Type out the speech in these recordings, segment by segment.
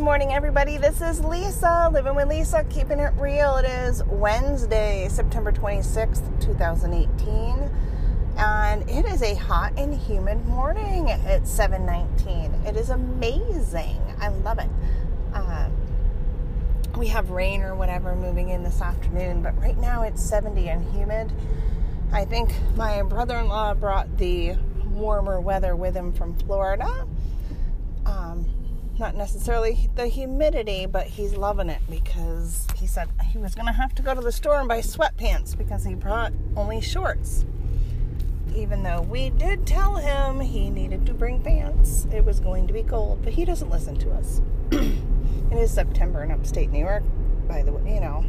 Good morning, everybody. This is Lisa, living with Lisa, keeping it real. It is Wednesday, September 26th, 2018, and it is a hot and humid morning at 7:19. It is amazing. I love it. Um, we have rain or whatever moving in this afternoon, but right now it's 70 and humid. I think my brother-in-law brought the warmer weather with him from Florida. Not necessarily the humidity, but he's loving it because he said he was going to have to go to the store and buy sweatpants because he brought only shorts. Even though we did tell him he needed to bring pants, it was going to be cold, but he doesn't listen to us. it is September in upstate New York, by the way, you know.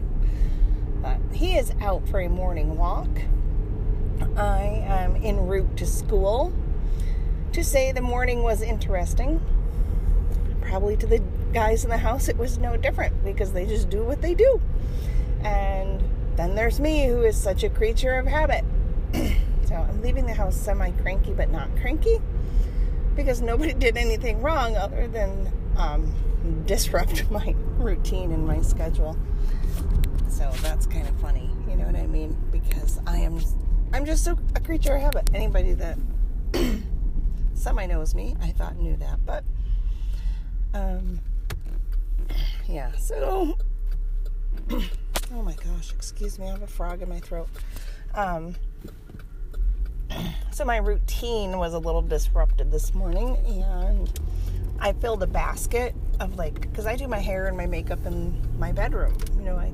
But he is out for a morning walk. I am en route to school to say the morning was interesting probably to the guys in the house it was no different because they just do what they do. And then there's me who is such a creature of habit. so I'm leaving the house semi cranky but not cranky because nobody did anything wrong other than um, disrupt my routine and my schedule. So that's kind of funny, you know what I mean? Because I am, I'm just so a creature of habit. Anybody that semi knows me, I thought knew that, but um, yeah, so, oh my gosh, excuse me, I have a frog in my throat. Um, so my routine was a little disrupted this morning, and I filled a basket of like, because I do my hair and my makeup in my bedroom. You know, I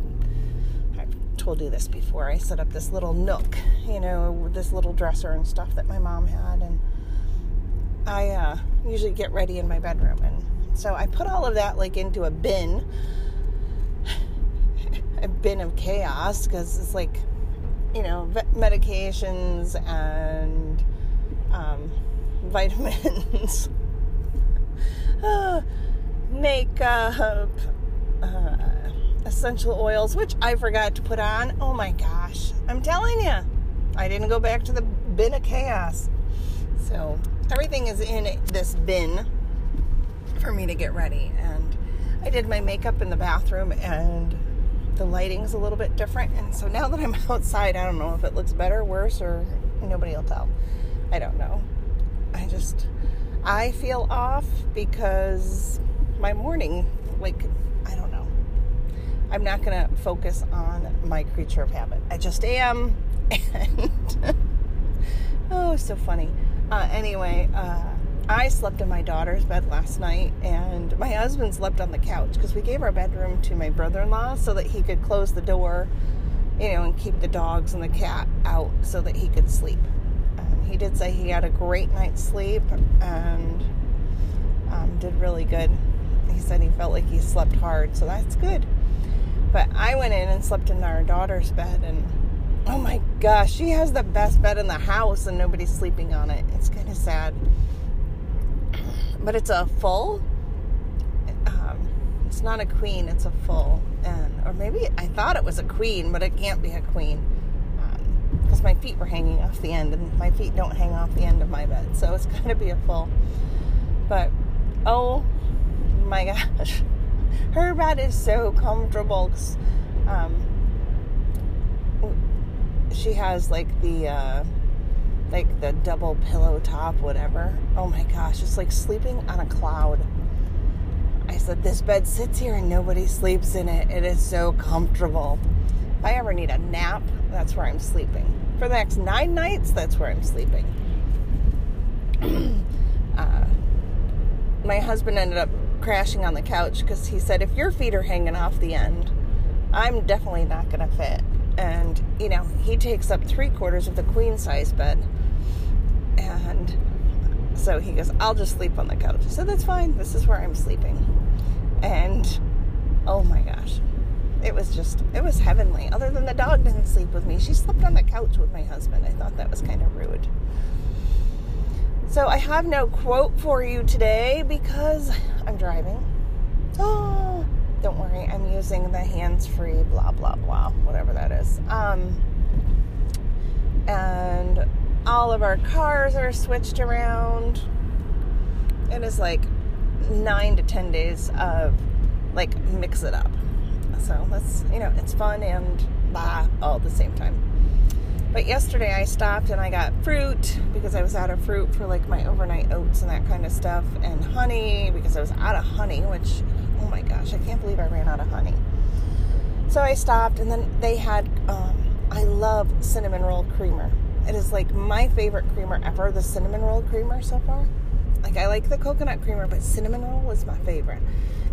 told you this before. I set up this little nook, you know, this little dresser and stuff that my mom had, and I uh, usually get ready in my bedroom and so I put all of that like into a bin, a bin of chaos, because it's like, you know, medications and um, vitamins, makeup, uh, essential oils, which I forgot to put on. Oh my gosh, I'm telling you, I didn't go back to the bin of chaos. So everything is in this bin for me to get ready. And I did my makeup in the bathroom, and the lighting's a little bit different. And so now that I'm outside, I don't know if it looks better, worse, or nobody will tell. I don't know. I just, I feel off because my morning, like, I don't know. I'm not going to focus on my creature of habit. I just am. And, oh, so funny. Uh, anyway, uh, I slept in my daughter's bed last night, and my husband slept on the couch because we gave our bedroom to my brother in law so that he could close the door, you know, and keep the dogs and the cat out so that he could sleep. Um, he did say he had a great night's sleep and um, did really good. He said he felt like he slept hard, so that's good. But I went in and slept in our daughter's bed, and oh my gosh, she has the best bed in the house, and nobody's sleeping on it. It's kind of sad but it's a full. Um, it's not a queen; it's a full, and or maybe I thought it was a queen, but it can't be a queen because um, my feet were hanging off the end, and my feet don't hang off the end of my bed, so it's going to be a full. But oh my gosh, her bed is so comfortable. Um, she has like the. Uh, like the double pillow top, whatever. Oh my gosh, it's like sleeping on a cloud. I said, This bed sits here and nobody sleeps in it. It is so comfortable. If I ever need a nap, that's where I'm sleeping. For the next nine nights, that's where I'm sleeping. uh, my husband ended up crashing on the couch because he said, If your feet are hanging off the end, I'm definitely not going to fit. And, you know, he takes up three quarters of the queen size bed. And so he goes, I'll just sleep on the couch. so That's fine. This is where I'm sleeping. And oh my gosh, it was just, it was heavenly. Other than the dog didn't sleep with me, she slept on the couch with my husband. I thought that was kind of rude. So I have no quote for you today because I'm driving. Oh, don't worry, I'm using the hands free, blah, blah, blah, whatever that is. Um, and all of our cars are switched around. It is like nine to ten days of like mix it up. So that's you know it's fun and blah all at the same time. But yesterday I stopped and I got fruit because I was out of fruit for like my overnight oats and that kind of stuff, and honey because I was out of honey, which oh my gosh, I can't believe I ran out of honey. So I stopped and then they had, um, I love cinnamon roll creamer. It is like my favorite creamer ever, the cinnamon roll creamer so far. Like I like the coconut creamer, but cinnamon roll is my favorite.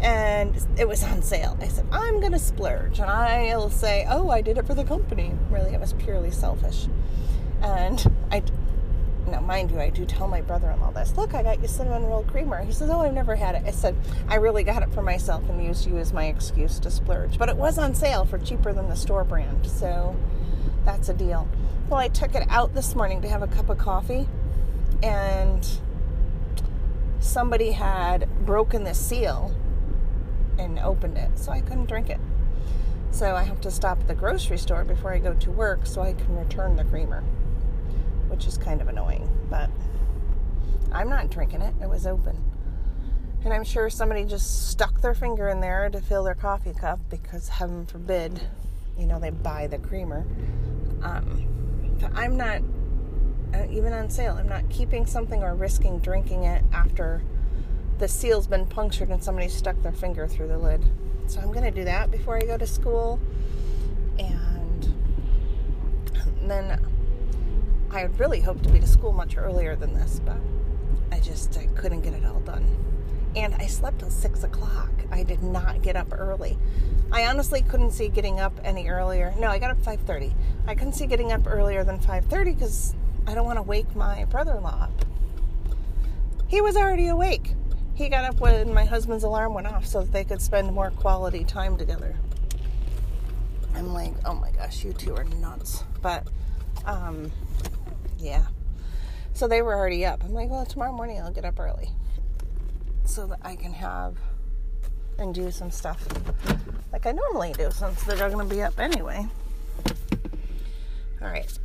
And it was on sale. I said, I'm gonna splurge. And I'll say, oh, I did it for the company. Really, it was purely selfish. And I now, mind you, I do tell my brother in law this. Look, I got you cinnamon roll creamer. He says, Oh, I've never had it. I said, I really got it for myself and used you as my excuse to splurge. But it was on sale for cheaper than the store brand. So that's a deal. Well, I took it out this morning to have a cup of coffee, and somebody had broken the seal and opened it, so I couldn't drink it. So I have to stop at the grocery store before I go to work so I can return the creamer which is kind of annoying. But I'm not drinking it, it was open. And I'm sure somebody just stuck their finger in there to fill their coffee cup because, heaven forbid, you know, they buy the creamer. Um, I'm not, uh, even on sale, I'm not keeping something or risking drinking it after the seal's been punctured and somebody stuck their finger through the lid. So I'm going to do that before I go to school. And then I had really hoped to be to school much earlier than this, but I just I couldn't get it all done. And I slept till six o'clock. I did not get up early. I honestly couldn't see getting up any earlier. No, I got up five thirty. I couldn't see getting up earlier than five thirty because I don't want to wake my brother-in-law up. He was already awake. He got up when my husband's alarm went off so that they could spend more quality time together. I'm like, oh my gosh, you two are nuts. But um, yeah. So they were already up. I'm like, well, tomorrow morning I'll get up early so that I can have and do some stuff like I normally do since they're going to be up anyway. All right.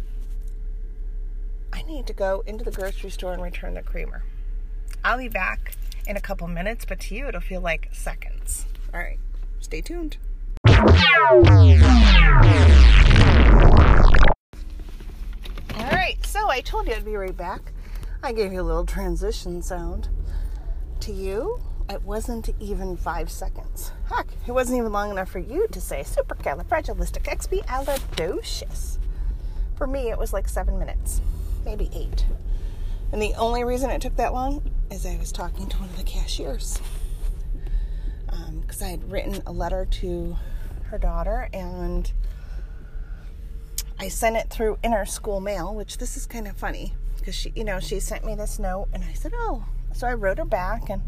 I need to go into the grocery store and return the creamer. I'll be back in a couple minutes, but to you it'll feel like seconds. All right. Stay tuned. So I told you I'd be right back. I gave you a little transition sound. To you, it wasn't even five seconds. Heck, it wasn't even long enough for you to say supercalifragilisticexpialidocious. For me, it was like seven minutes, maybe eight. And the only reason it took that long is I was talking to one of the cashiers. Because um, I had written a letter to her daughter and I sent it through inner school mail, which this is kind of funny because she, you know, she sent me this note and I said, "Oh." So I wrote her back and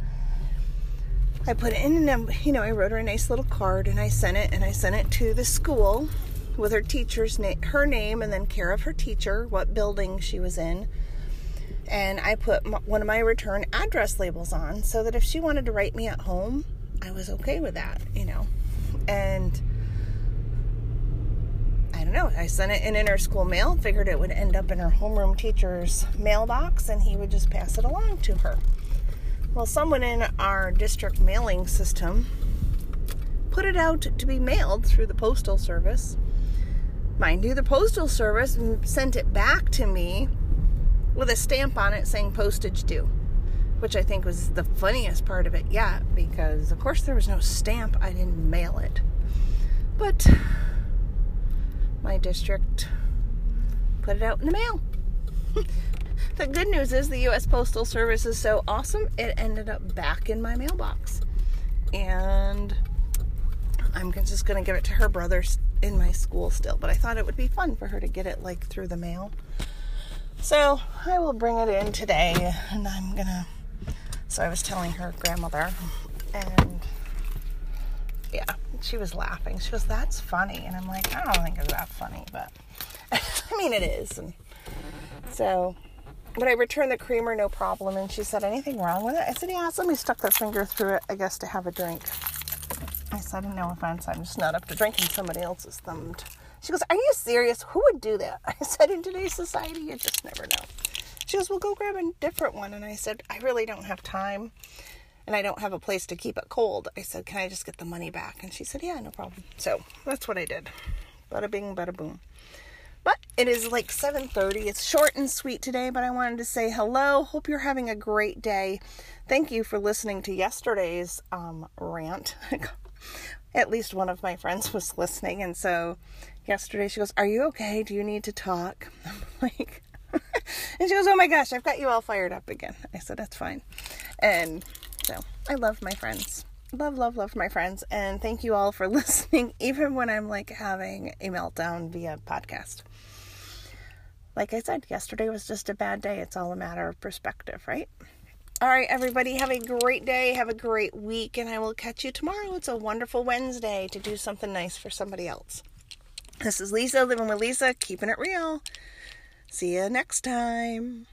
I put it in and you know, I wrote her a nice little card and I sent it and I sent it to the school with her teacher's name, her name and then care of her teacher, what building she was in. And I put one of my return address labels on so that if she wanted to write me at home, I was okay with that, you know. And don't know. I sent it in inner school mail, figured it would end up in her homeroom teacher's mailbox and he would just pass it along to her. Well, someone in our district mailing system put it out to be mailed through the postal service. Mind you, the postal service sent it back to me with a stamp on it saying postage due, which I think was the funniest part of it yet because, of course, there was no stamp. I didn't mail it. But my district put it out in the mail. the good news is the U.S. Postal Service is so awesome, it ended up back in my mailbox. And I'm just going to give it to her brother in my school still, but I thought it would be fun for her to get it like through the mail. So I will bring it in today, and I'm gonna. So I was telling her grandmother, and she was laughing. She goes, "That's funny," and I'm like, "I don't think it's that funny, but I mean, it is." And so, but I returned the creamer, no problem. And she said, "Anything wrong with it?" I said, "Yeah, somebody stuck their finger through it, I guess, to have a drink." I said, "No offense, I'm just not up to drinking somebody else's thumbed." She goes, "Are you serious? Who would do that?" I said, "In today's society, you just never know." She goes, "Well, go grab a different one," and I said, "I really don't have time." And I don't have a place to keep it cold. I said, Can I just get the money back? And she said, Yeah, no problem. So that's what I did. Bada bing, bada boom. But it is like 7:30. It's short and sweet today, but I wanted to say hello. Hope you're having a great day. Thank you for listening to yesterday's um, rant. At least one of my friends was listening, and so yesterday she goes, "Are you okay? Do you need to talk?" I'm like, and she goes, "Oh my gosh, I've got you all fired up again." I said, "That's fine," and so I love my friends. Love, love, love my friends, and thank you all for listening, even when I'm like having a meltdown via podcast like I said, yesterday was just a bad day. It's all a matter of perspective, right? All right, everybody, have a great day. Have a great week, and I will catch you tomorrow. It's a wonderful Wednesday to do something nice for somebody else. This is Lisa, living with Lisa, keeping it real. See you next time.